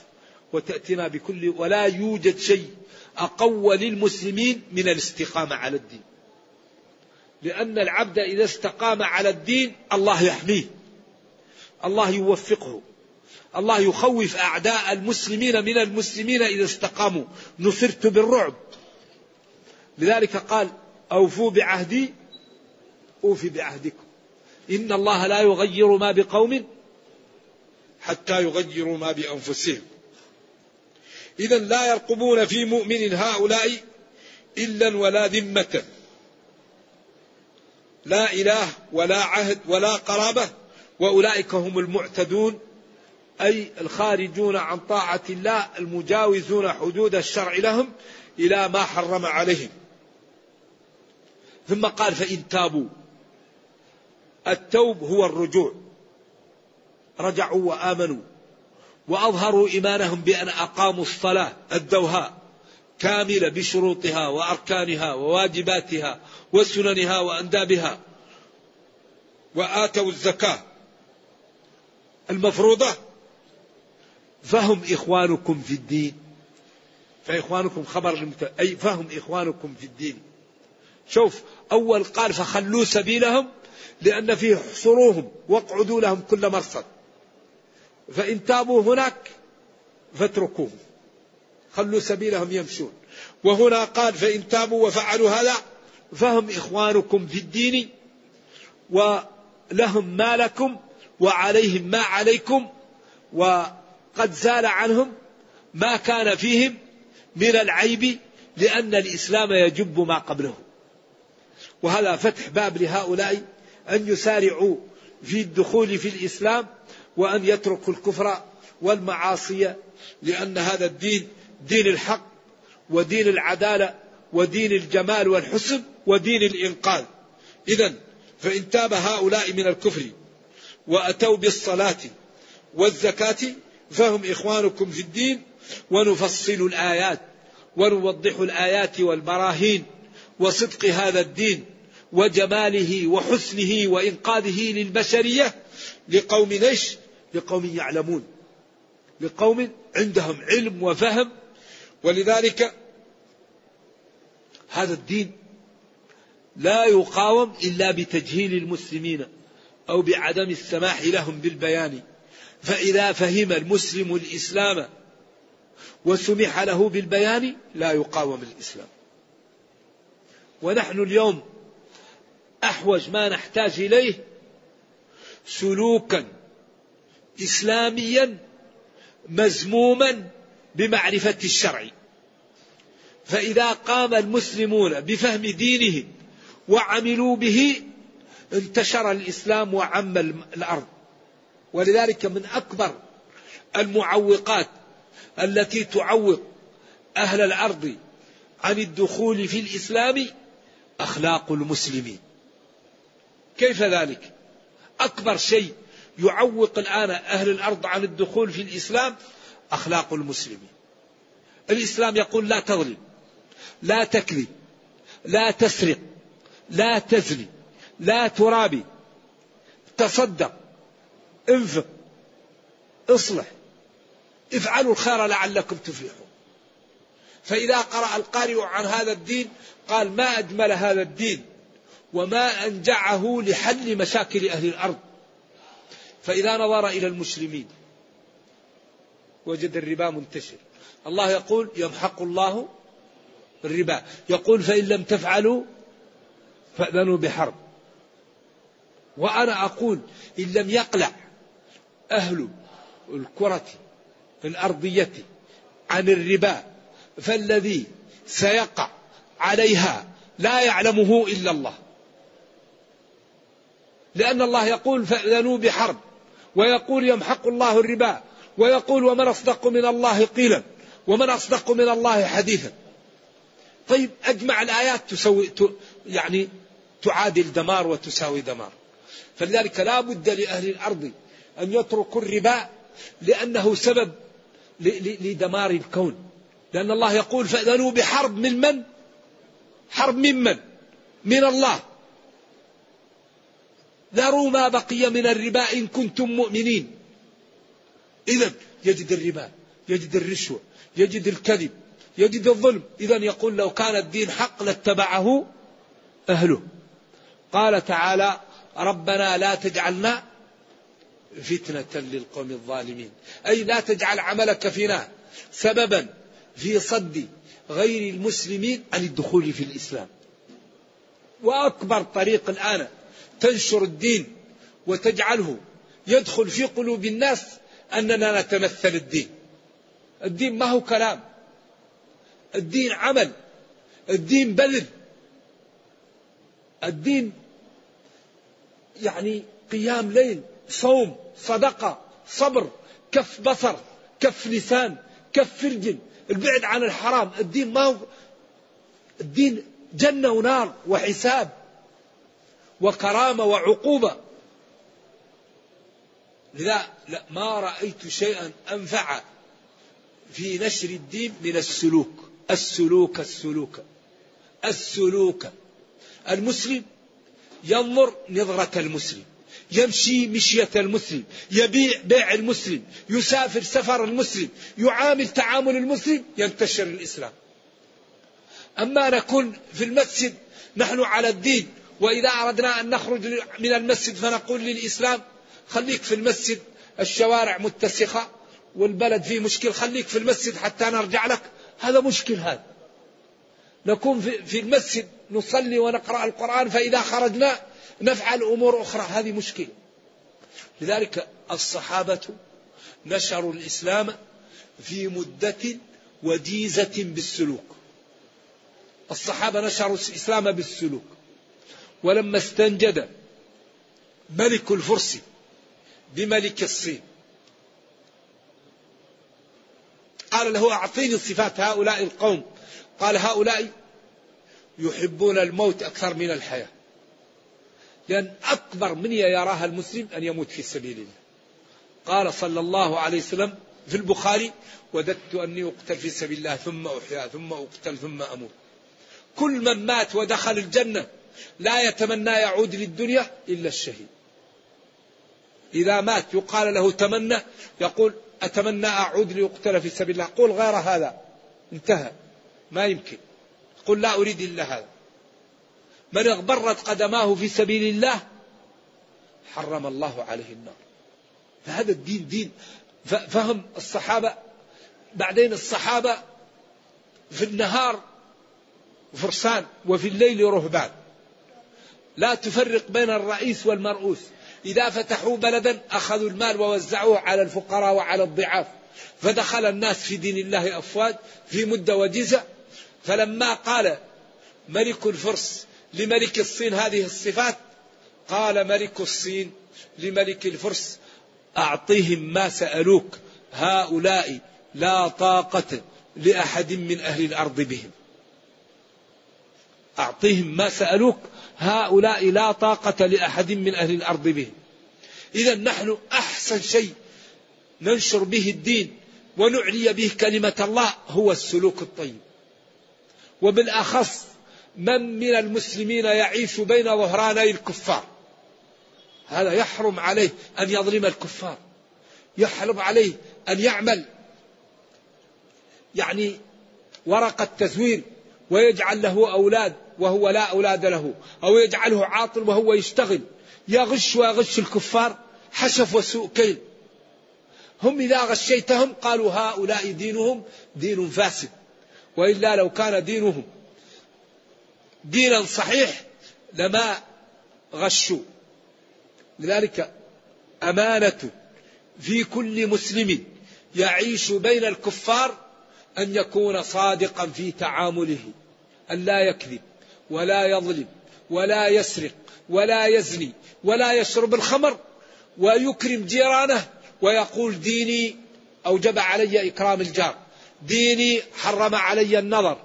وتأتينا بكل ولا يوجد شيء أقوى للمسلمين من الاستقامة على الدين. لأن العبد إذا استقام على الدين الله يحميه الله يوفقه. الله يخوف أعداء المسلمين من المسلمين إذا استقاموا. نصرت بالرعب. لذلك قال أوفوا بعهدي أوفي بعهدكم. إن الله لا يغير ما بقوم حتى يغيروا ما بأنفسهم. إذا لا يرقبون في مؤمن هؤلاء إلا ولا ذمة. لا إله ولا عهد ولا قرابة وأولئك هم المعتدون أي الخارجون عن طاعة الله المجاوزون حدود الشرع لهم إلى ما حرم عليهم. ثم قال فإن تابوا التوب هو الرجوع. رجعوا وآمنوا وأظهروا إيمانهم بأن أقاموا الصلاة أدوها كاملة بشروطها وأركانها وواجباتها وسننها وأندابها. وآتوا الزكاة المفروضة. فهم إخوانكم في الدين. فإخوانكم خبر أي فهم إخوانكم في الدين. شوف أول قال فخلوا سبيلهم لأن فيه احصروهم واقعدوا لهم كل مرصد. فإن تابوا هناك فاتركوهم. خلوا سبيلهم يمشون. وهنا قال فإن تابوا وفعلوا هذا فهم إخوانكم في الدين ولهم ما لكم وعليهم ما عليكم وقد زال عنهم ما كان فيهم من العيب لأن الإسلام يجب ما قبله. وهذا فتح باب لهؤلاء أن يسارعوا في الدخول في الإسلام وأن يتركوا الكفر والمعاصي لأن هذا الدين دين الحق ودين العدالة ودين الجمال والحسن ودين الإنقاذ إذا فإن تاب هؤلاء من الكفر وأتوا بالصلاة والزكاة فهم إخوانكم في الدين ونفصل الآيات ونوضح الآيات والبراهين وصدق هذا الدين وجماله وحسنه وإنقاذه للبشرية لقوم إيش؟ لقوم يعلمون لقوم عندهم علم وفهم ولذلك هذا الدين لا يقاوم إلا بتجهيل المسلمين أو بعدم السماح لهم بالبيان. فإذا فهم المسلم الإسلام وسمح له بالبيان لا يقاوم الإسلام. ونحن اليوم أحوج ما نحتاج إليه سلوكا إسلاميا مزموما بمعرفة الشرع. فإذا قام المسلمون بفهم دينهم وعملوا به انتشر الإسلام وعم الأرض. ولذلك من أكبر المعوقات التي تعوق أهل الأرض عن الدخول في الإسلام أخلاق المسلمين. كيف ذلك؟ أكبر شيء يعوق الآن أهل الأرض عن الدخول في الإسلام أخلاق المسلمين. الإسلام يقول لا تظلم لا تكذب لا تسرق لا تزني لا ترابي تصدق انفق اصلح افعلوا الخير لعلكم تفلحون. فإذا قرأ القارئ عن هذا الدين قال ما أجمل هذا الدين وما أنجعه لحل مشاكل أهل الأرض. فإذا نظر إلى المسلمين وجد الربا منتشر. الله يقول يمحق الله الربا. يقول فإن لم تفعلوا فأذنوا بحرب. وأنا أقول إن لم يقلع أهل الكرة الأرضية عن الربا فالذي سيقع عليها لا يعلمه إلا الله. لأن الله يقول فأذنوا بحرب ويقول يمحق الله الربا. ويقول ومن أصدق من الله قيلا ومن أصدق من الله حديثا. طيب أجمع الآيات تسوي يعني تعادل دمار وتساوي دمار. فلذلك لا بد لأهل الأرض أن يتركوا الربا لأنه سبب لدمار الكون. لأن الله يقول فأذنوا بحرب من من؟ حرب من من؟ من الله. ذروا ما بقي من الربا إن كنتم مؤمنين. إذا يجد الربا يجد الرشوة يجد الكذب يجد الظلم. إذا يقول لو كان الدين حق لاتبعه أهله. قال تعالى ربنا لا تجعلنا فتنة للقوم الظالمين. أي لا تجعل عملك فينا سببا في صد غير المسلمين عن الدخول في الإسلام. وأكبر طريق الآن تنشر الدين وتجعله يدخل في قلوب الناس أننا نتمثل الدين. الدين ما هو كلام. الدين عمل. الدين بذل. الدين يعني قيام ليل صوم صدقة صبر كف بصر كف لسان كف فرج. البعد عن الحرام. الدين ما هو الدين جنة ونار وحساب وكرامة وعقوبة. لذا لا ما رأيت شيئا أنفع في نشر الدين من السلوك. السلوك السلوك السلوك. المسلم ينظر نظرة المسلم يمشي مشية المسلم يبيع بيع المسلم يسافر سفر المسلم يعامل تعامل المسلم ينتشر الإسلام. أما نكون في المسجد نحن على الدين وإذا أردنا أن نخرج من المسجد فنقول للإسلام خليك في المسجد الشوارع متسخة والبلد فيه مشكل خليك في المسجد حتى نرجع لك. هذا مشكل هذا. نكون في المسجد نصلي ونقرأ القرآن فإذا خرجنا نفعل أمور أخرى. هذه مشكلة. لذلك الصحابة نشروا الإسلام في مدة وجيزة بالسلوك. الصحابة نشروا الإسلام بالسلوك. ولما استنجد ملك الفرس بملك الصين. قال له أعطيني صفات هؤلاء القوم. قال هؤلاء يحبون الموت أكثر من الحياة. لأن أكبر منية يراها المسلم أن يموت في سبيل الله. قال صلى الله عليه وسلم في البخاري وددت أني أقتل في سبيل الله ثم أحيا ثم أقتل ثم أموت. كل من مات ودخل الجنة لا يتمنى يعود للدنيا إلا الشهيد. إذا مات يقال له تمنى يقول أتمنى أعود ليقتل في سبيل الله. قل غير هذا. انتهى. ما يمكن. قل لا أريد إلا هذا. من اغبرت قدماه في سبيل الله حرم الله عليه النار. فهذا الدين دين. فهم الصحابة. بعدين الصحابة في النهار فرسان وفي الليل رهبان. لا تفرق بين الرئيس والمرؤوس. إذا فتحوا بلدا أخذوا المال ووزعوه على الفقراء وعلى الضعاف. فدخل الناس في دين الله أفواج في مدة وجزة فلما قال ملك الفرس لملك الصين هذه الصفات قال ملك الصين لملك الفرس أعطيهم ما سألوك هؤلاء لا طاقة لأحد من أهل الأرض بهم. أعطيهم ما سألوك هؤلاء لا طاقة لأحد من أهل الأرض بهم إذا نحن أحسن شيء ننشر به الدين ونعلي به كلمة الله هو السلوك الطيب. وبالأخص من من المسلمين يعيش بين ظهراني الكفار. هذا يحرم عليه أن يظلم الكفار. يحرم عليه أن يعمل. يعني ورقة تزوير ويجعل له أولاد وهو لا أولاد له أو يجعله عاطل وهو يشتغل. يغش ويغش الكفار حشف وسوء كيل. هم إذا غشيتهم قالوا هؤلاء دينهم دين فاسد. وإلا لو كان دينهم دينا صحيح لما غشوا. لذلك أمانة في كل مسلم يعيش بين الكفار أن يكون صادقا في تعامله. أن لا يكذب ولا يظلم ولا يسرق ولا يزني ولا يشرب الخمر ويكرم جيرانه ويقول ديني أوجب علي إكرام الجار. ديني حرم علي النظر.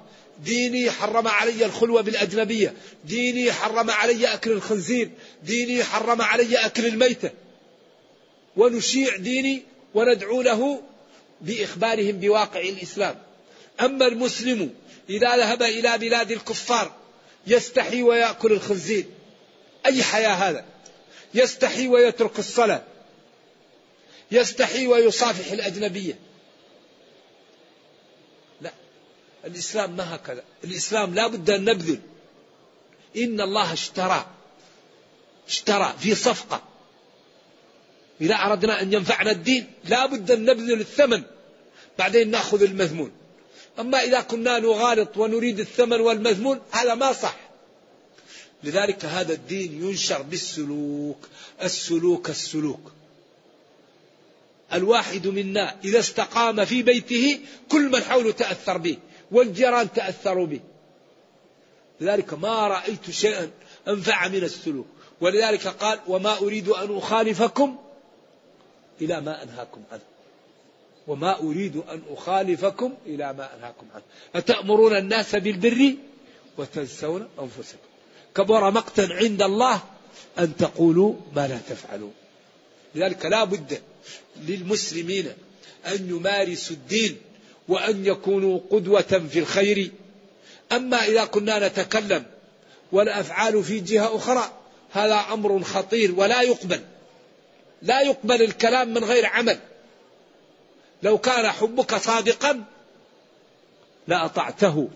ديني حرم علي الخلوة بالأجنبية. ديني حرم علي أكل الخنزير. ديني حرم علي أكل الميتة. ونشيع ديني وندعو له بإخبارهم بواقع الإسلام. أما المسلم إذا ذهب إلى بلاد الكفار يستحي ويأكل الخنزير. أي حياة هذا؟ يستحي ويترك الصلاة. يستحي ويصافح الأجنبية. لا الإسلام ما هكذا. الإسلام لا بد أن نبذل. إن الله اشترى اشترى في صفقة. إذا أردنا أن ينفعنا الدين لا بد أن نبذل الثمن. بعدين نأخذ المذمون. أما إذا كنا نغالط ونريد الثمن والمذمون هذا ما صح. لذلك هذا الدين ينشر بالسلوك السلوك السلوك. الواحد منا إذا استقام في بيته كل من حوله تأثر به والجيران تأثروا به. لذلك ما رأيت شيئا أنفع من السلوك. ولذلك قال وما أريد أن أخالفكم إلى ما أنهاكم عنه. وما أريد أن أخالفكم إلى ما أنهاكم عنه. أتأمرون الناس بالبر وتنسون أنفسكم. كبر مقتا عند الله أن تقولوا ما لا تفعلون. لذلك لا بد للمسلمين أن يمارسوا الدين وأن يكونوا قدوة في الخير. أما إذا كنا نتكلم والأفعال في جهة أخرى هذا أمر خطير ولا يقبل. لا يقبل الكلام من غير عمل. لو كان حبك صادقا لأطعته.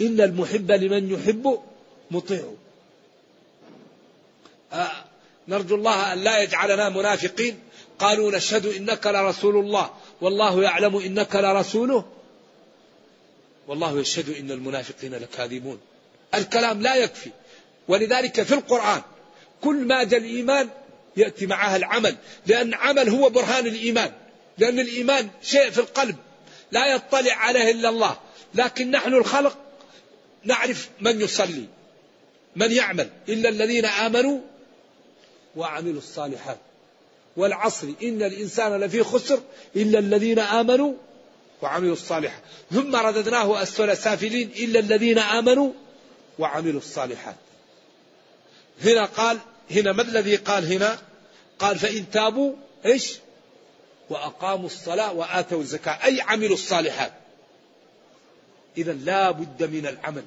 إن المحب لمن يحب مطيع. آه نرجو الله أن لا يجعلنا منافقين. قالوا نشهد إنك لرسول الله. والله يعلم إنك لرسوله. والله يشهد إن المنافقين لكاذبون. الكلام لا يكفي. ولذلك في القرآن كل ما جاء الإيمان يأتي معها العمل. لأن العمل هو برهان الإيمان. لأن الإيمان شيء في القلب. لا يطلع عليه إلا الله. لكن نحن الخلق نعرف من يصلي من يعمل. إلا الذين آمنوا وعملوا الصالحات. والعصر إن الإنسان لفي خسر. إلا الذين آمنوا وعملوا الصالحات. ثم رددناه أسفل سافلين إلا الذين آمنوا وعملوا الصالحات. هنا قال هنا ما الذي قال هنا؟ قال فإن تابوا إيش؟ وأقاموا الصلاة وآتوا الزكاة. أي عملوا الصالحات. إذا لا بد من العمل.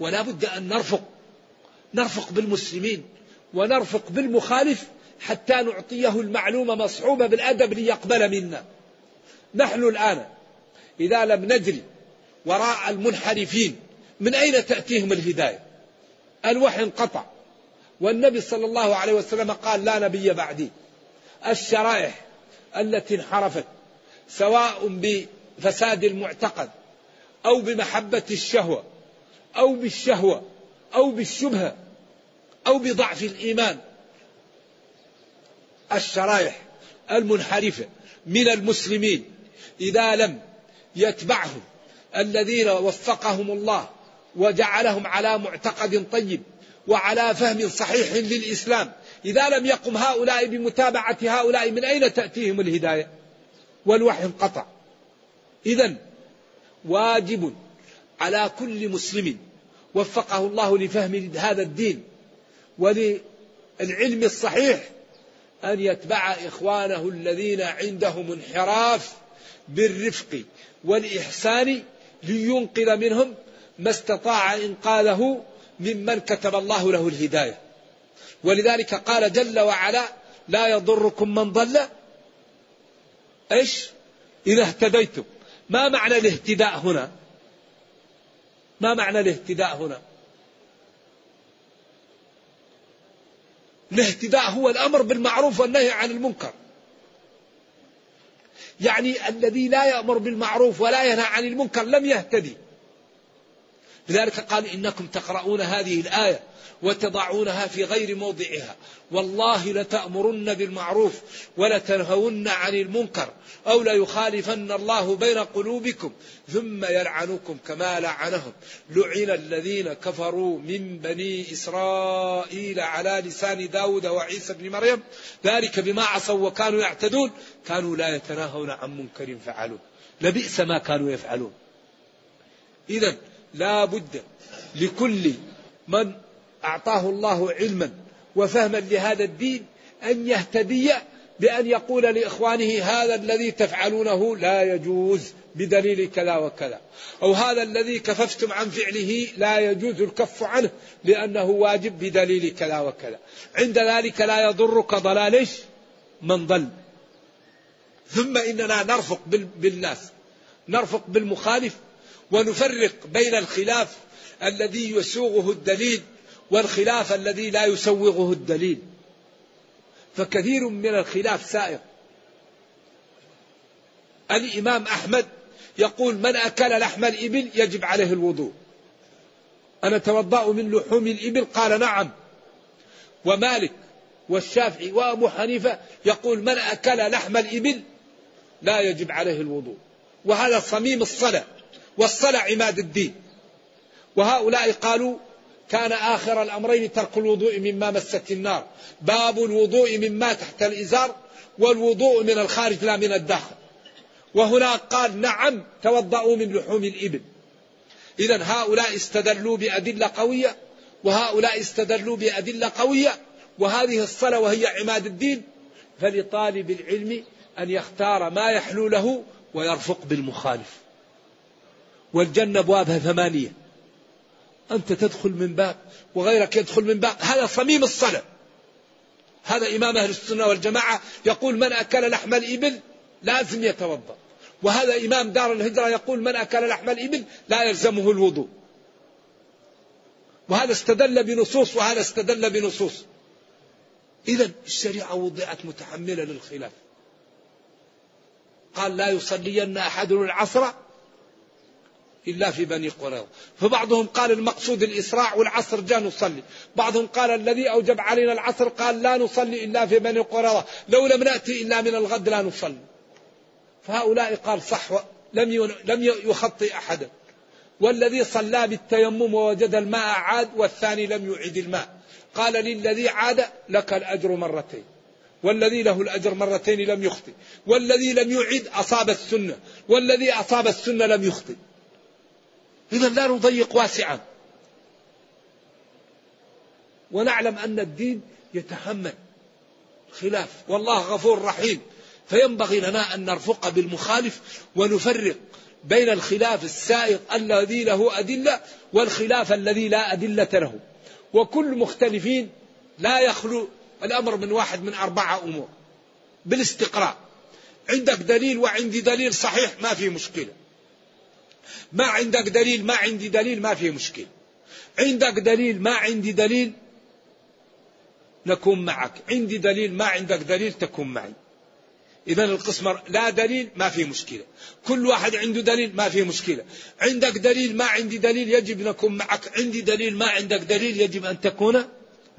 ولا بد أن نرفق. نرفق بالمسلمين. ونرفق بالمخالف حتى نعطيه المعلومة مصحوبة بالأدب ليقبل منا. نحن الآن إذا لم نجري وراء المنحرفين من أين تأتيهم الهداية؟ الوحي انقطع. والنبي صلى الله عليه وسلم قال لا نبي بعدي. الشرائح التي انحرفت سواء بفساد المعتقد أو بمحبة الشهوة أو بالشهوة أو بالشبهة أو بضعف الإيمان. الشرائح المنحرفة من المسلمين إذا لم يتبعهم الذين وفقهم الله وجعلهم على معتقد طيب وعلى فهم صحيح للإسلام إذا لم يقم هؤلاء بمتابعة هؤلاء من أين تأتيهم الهداية؟ والوحي انقطع. إذا واجب على كل مسلم وفقه الله لفهم هذا الدين وللعلم الصحيح أن يتبع إخوانه الذين عندهم انحراف بالرفق والإحسان لينقذ منهم ما استطاع إنقاذه ممن كتب الله له الهداية. ولذلك قال جل وعلا لا يضركم من ضل. إيش؟ إذا اهتديتم. ما معنى الاهتداء هنا؟ ما معنى الاهتداء هنا؟ الاهتداء هو الأمر بالمعروف والنهي عن المنكر. يعني الذي لا يأمر بالمعروف ولا ينهى عن المنكر لم يهتدي. لذلك قال إنكم تقرؤون هذه الآية وتضعونها في غير موضعها. والله لتأمرن بالمعروف ولتنهون عن المنكر أو ليخالفن الله بين قلوبكم ثم يلعنكم كما لعنهم. لعن الذين كفروا من بني إسرائيل على لسان داود وعيسى بن مريم. ذلك بما عصوا وكانوا يعتدون. كانوا لا يتناهون عن منكر فعلوه. لبئس ما كانوا يفعلون. إذا لا بد لكل من أعطاه الله علما وفهما لهذا الدين أن يهتدي بأن يقول لإخوانه هذا الذي تفعلونه لا يجوز بدليل كذا وكذا. أو هذا الذي كففتم عن فعله لا يجوز الكف عنه لأنه واجب بدليل كذا وكذا. عند ذلك لا يضرك ضلال من ضل. ثم إننا نرفق بالناس. نرفق بالمخالف. ونفرق بين الخلاف الذي يسوغه الدليل والخلاف الذي لا يسوغه الدليل. فكثير من الخلاف سائر الإمام أحمد يقول من أكل لحم الإبل يجب عليه الوضوء. أنا توضأ من لحوم الإبل؟ قال نعم. ومالك والشافعي وأبو حنيفة يقول من أكل لحم الإبل لا يجب عليه الوضوء. وهذا صميم الصلاة. والصلاة عماد الدين. وهؤلاء قالوا كان آخر الأمرين ترك الوضوء مما مست النار. باب الوضوء مما تحت الإزار والوضوء من الخارج لا من الداخل. وهنا قال نعم توضأوا من لحوم الإبل. إذا هؤلاء استدلوا بأدلة قوية وهؤلاء استدلوا بأدلة قوية وهذه الصلاة وهي عماد الدين. فلطالب العلم أن يختار ما يحلو له ويرفق بالمخالف. والجنة أبوابها ثمانية. أنت تدخل من باب وغيرك يدخل من باب. هذا صميم الصلاة. هذا إمام أهل السنة والجماعة يقول من أكل لحم الإبل لازم يتوضأ. وهذا إمام دار الهجرة يقول من أكل لحم الإبل لا يلزمه الوضوء. وهذا استدل بنصوص وهذا استدل بنصوص. إذا الشريعة وضعت متحملة للخلاف. قال لا يصلين أحد العصر إلا في بني قريظة. فبعضهم قال المقصود الإسراع والعصر جاء نصلي. بعضهم قال الذي أوجب علينا العصر قال لا نصلي إلا في بني قريظة. لو لم نأتي إلا من الغد لا نصلي. فهؤلاء قال صح لم لم يخطئ أحدا. والذي صلى بالتيمم ووجد الماء عاد والثاني لم يعد الماء. قال للذي عاد لك الأجر مرتين. والذي له الأجر مرتين لم يخطئ. والذي لم يعد أصاب السنة. والذي أصاب السنة لم يخطئ. إذا لا نضيق واسعا ونعلم أن الدين يتحمل خلاف. والله غفور رحيم. فينبغي لنا أن نرفق بالمخالف ونفرق بين الخلاف السائغ الذي له أدلة والخلاف الذي لا أدلة له. وكل مختلفين لا يخلو الأمر من واحد من أربعة أمور. بالاستقراء. عندك دليل وعندي دليل صحيح ما في مشكلة. ما عندك دليل ما عندي دليل ما في مشكلة عندك دليل ما عندي دليل نكون معك. عندي دليل ما عندك دليل تكون معي. إذا القسم لا دليل ما في مشكلة. كل واحد عنده دليل ما في مشكلة. عندك دليل ما عندي دليل يجب نكون معك. عندي دليل ما عندك دليل يجب أن تكون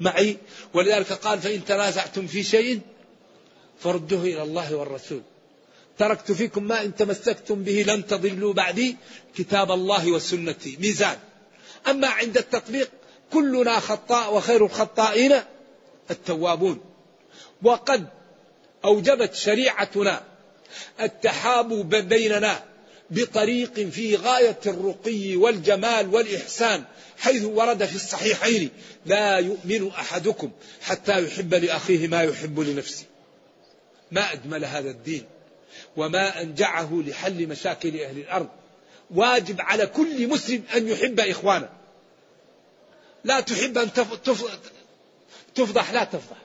معي. ولذلك قال فإن تنازعتم في شيء فردوه إلى الله والرسول. تركت فيكم ما إن تمسكتم به لن تضلوا بعدي. كتاب الله وسنتي. ميزان. أما عند التطبيق كلنا خطاء وخير الخطائين التوابون. وقد أوجبت شريعتنا التحابب بيننا بطريق في غاية الرقي والجمال والإحسان حيث ورد في الصحيحين لا يؤمن أحدكم حتى يحب لأخيه ما يحب لنفسه. ما أجمل هذا الدين. وما أنجعه لحل مشاكل أهل الأرض. واجب على كل مسلم أن يحب إخوانه. لا تحب أن تفضح لا تفضح.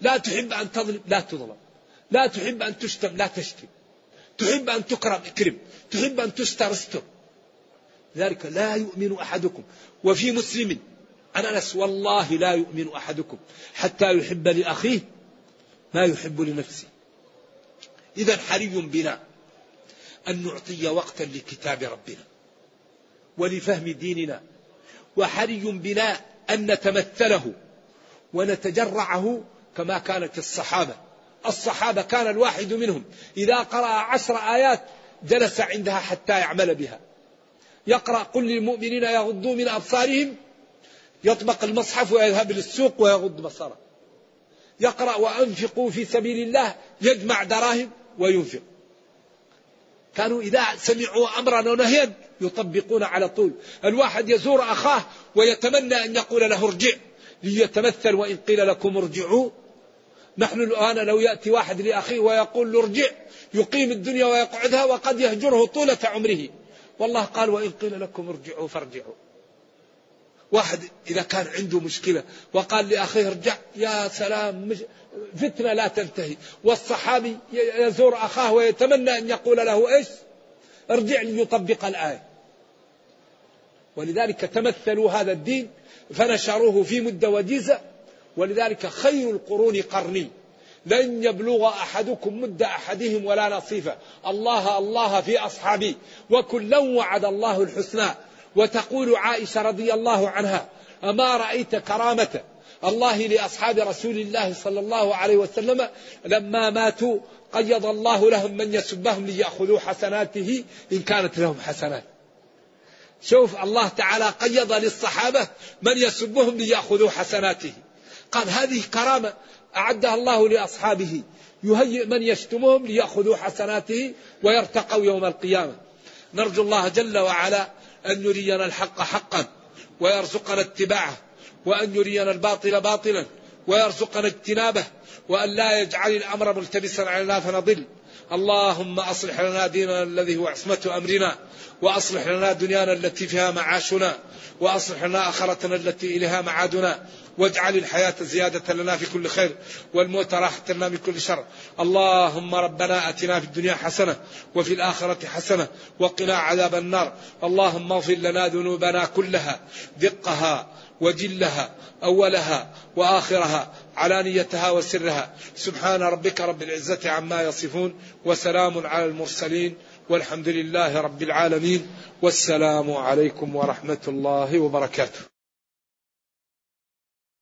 لا تحب أن تظلم لا تظلم. لا تحب أن تشتم لا تشتم. تحب أن تكرم اكرم. تحب أن تستر استر. ذلك لا يؤمن أحدكم. وفي مسلم عن أنس والله لا يؤمن أحدكم. حتى يحب لأخيه ما يحب لنفسه. إذا حري بنا أن نعطي وقتا لكتاب ربنا ولفهم ديننا وحري بنا أن نتمثله ونتجرعه كما كانت الصحابة. الصحابة كان الواحد منهم. إذا قرأ عشر آيات جلس عندها حتى يعمل بها. يقرأ قل للمؤمنين يغضوا من أبصارهم يطبق المصحف ويذهب للسوق ويغض بصره يقرأ وأنفقوا في سبيل الله يجمع دراهم. وينفق. كانوا إذا سمعوا أمرا ونهيا يطبقون على طول. الواحد يزور أخاه ويتمنى أن يقول له ارجع ليتمثل وإن قيل لكم ارجعوا. نحن الآن لو يأتي واحد لأخيه ويقول له ارجع يقيم الدنيا ويقعدها وقد يهجره طولة عمره. والله قال وإن قيل لكم ارجعوا فارجعوا. واحد إذا كان عنده مشكلة وقال لأخيه ارجع يا سلام فتنة لا تنتهي. والصحابي يزور أخاه ويتمنى أن يقول له إيش؟ ارجع ليطبق الآية. ولذلك تمثلوا هذا الدين فنشروه في مدة وجيزة. ولذلك خير القرون قرني. لن يبلغ أحدكم مد أحدهم ولا نصيفة. الله الله في أصحابي. وكلا وعد الله الحسنى. وتقول عائشة رضي الله عنها أما رأيت كرامة الله لأصحاب رسول الله صلى الله عليه وسلم لما ماتوا قيض الله لهم من يسبهم ليأخذوا حسناته إن كانت لهم حسنات. شوف الله تعالى قيض للصحابة من يسبهم ليأخذوا حسناته. قال هذه كرامة أعدها الله لأصحابه يهيئ من يشتمهم ليأخذوا حسناته ويرتقوا يوم القيامة. نرجو الله جل وعلا أن يرينا الحق حقا ويرزقنا اتباعه وأن يرينا الباطل باطلا ويرزقنا اجتنابه وأن لا يجعل الأمر ملتبسا علينا فنضل. اللهم أصلح لنا ديننا الذي هو عصمة أمرنا وأصلح لنا دنيانا التي فيها معاشنا وأصلح لنا آخرتنا التي إليها معادنا. واجعل الحياة زيادة لنا في كل خير والموت راحة لنا من كل شر. اللهم ربنا أتنا في الدنيا حسنة وفي الآخرة حسنة وقنا عذاب النار. اللهم اغفر لنا ذنوبنا كلها دقها وجلها أولها وآخرها علانيتها وسرها. سبحان ربك رب العزة عما يصفون وسلام على المرسلين والحمد لله رب العالمين. والسلام عليكم ورحمة الله وبركاته.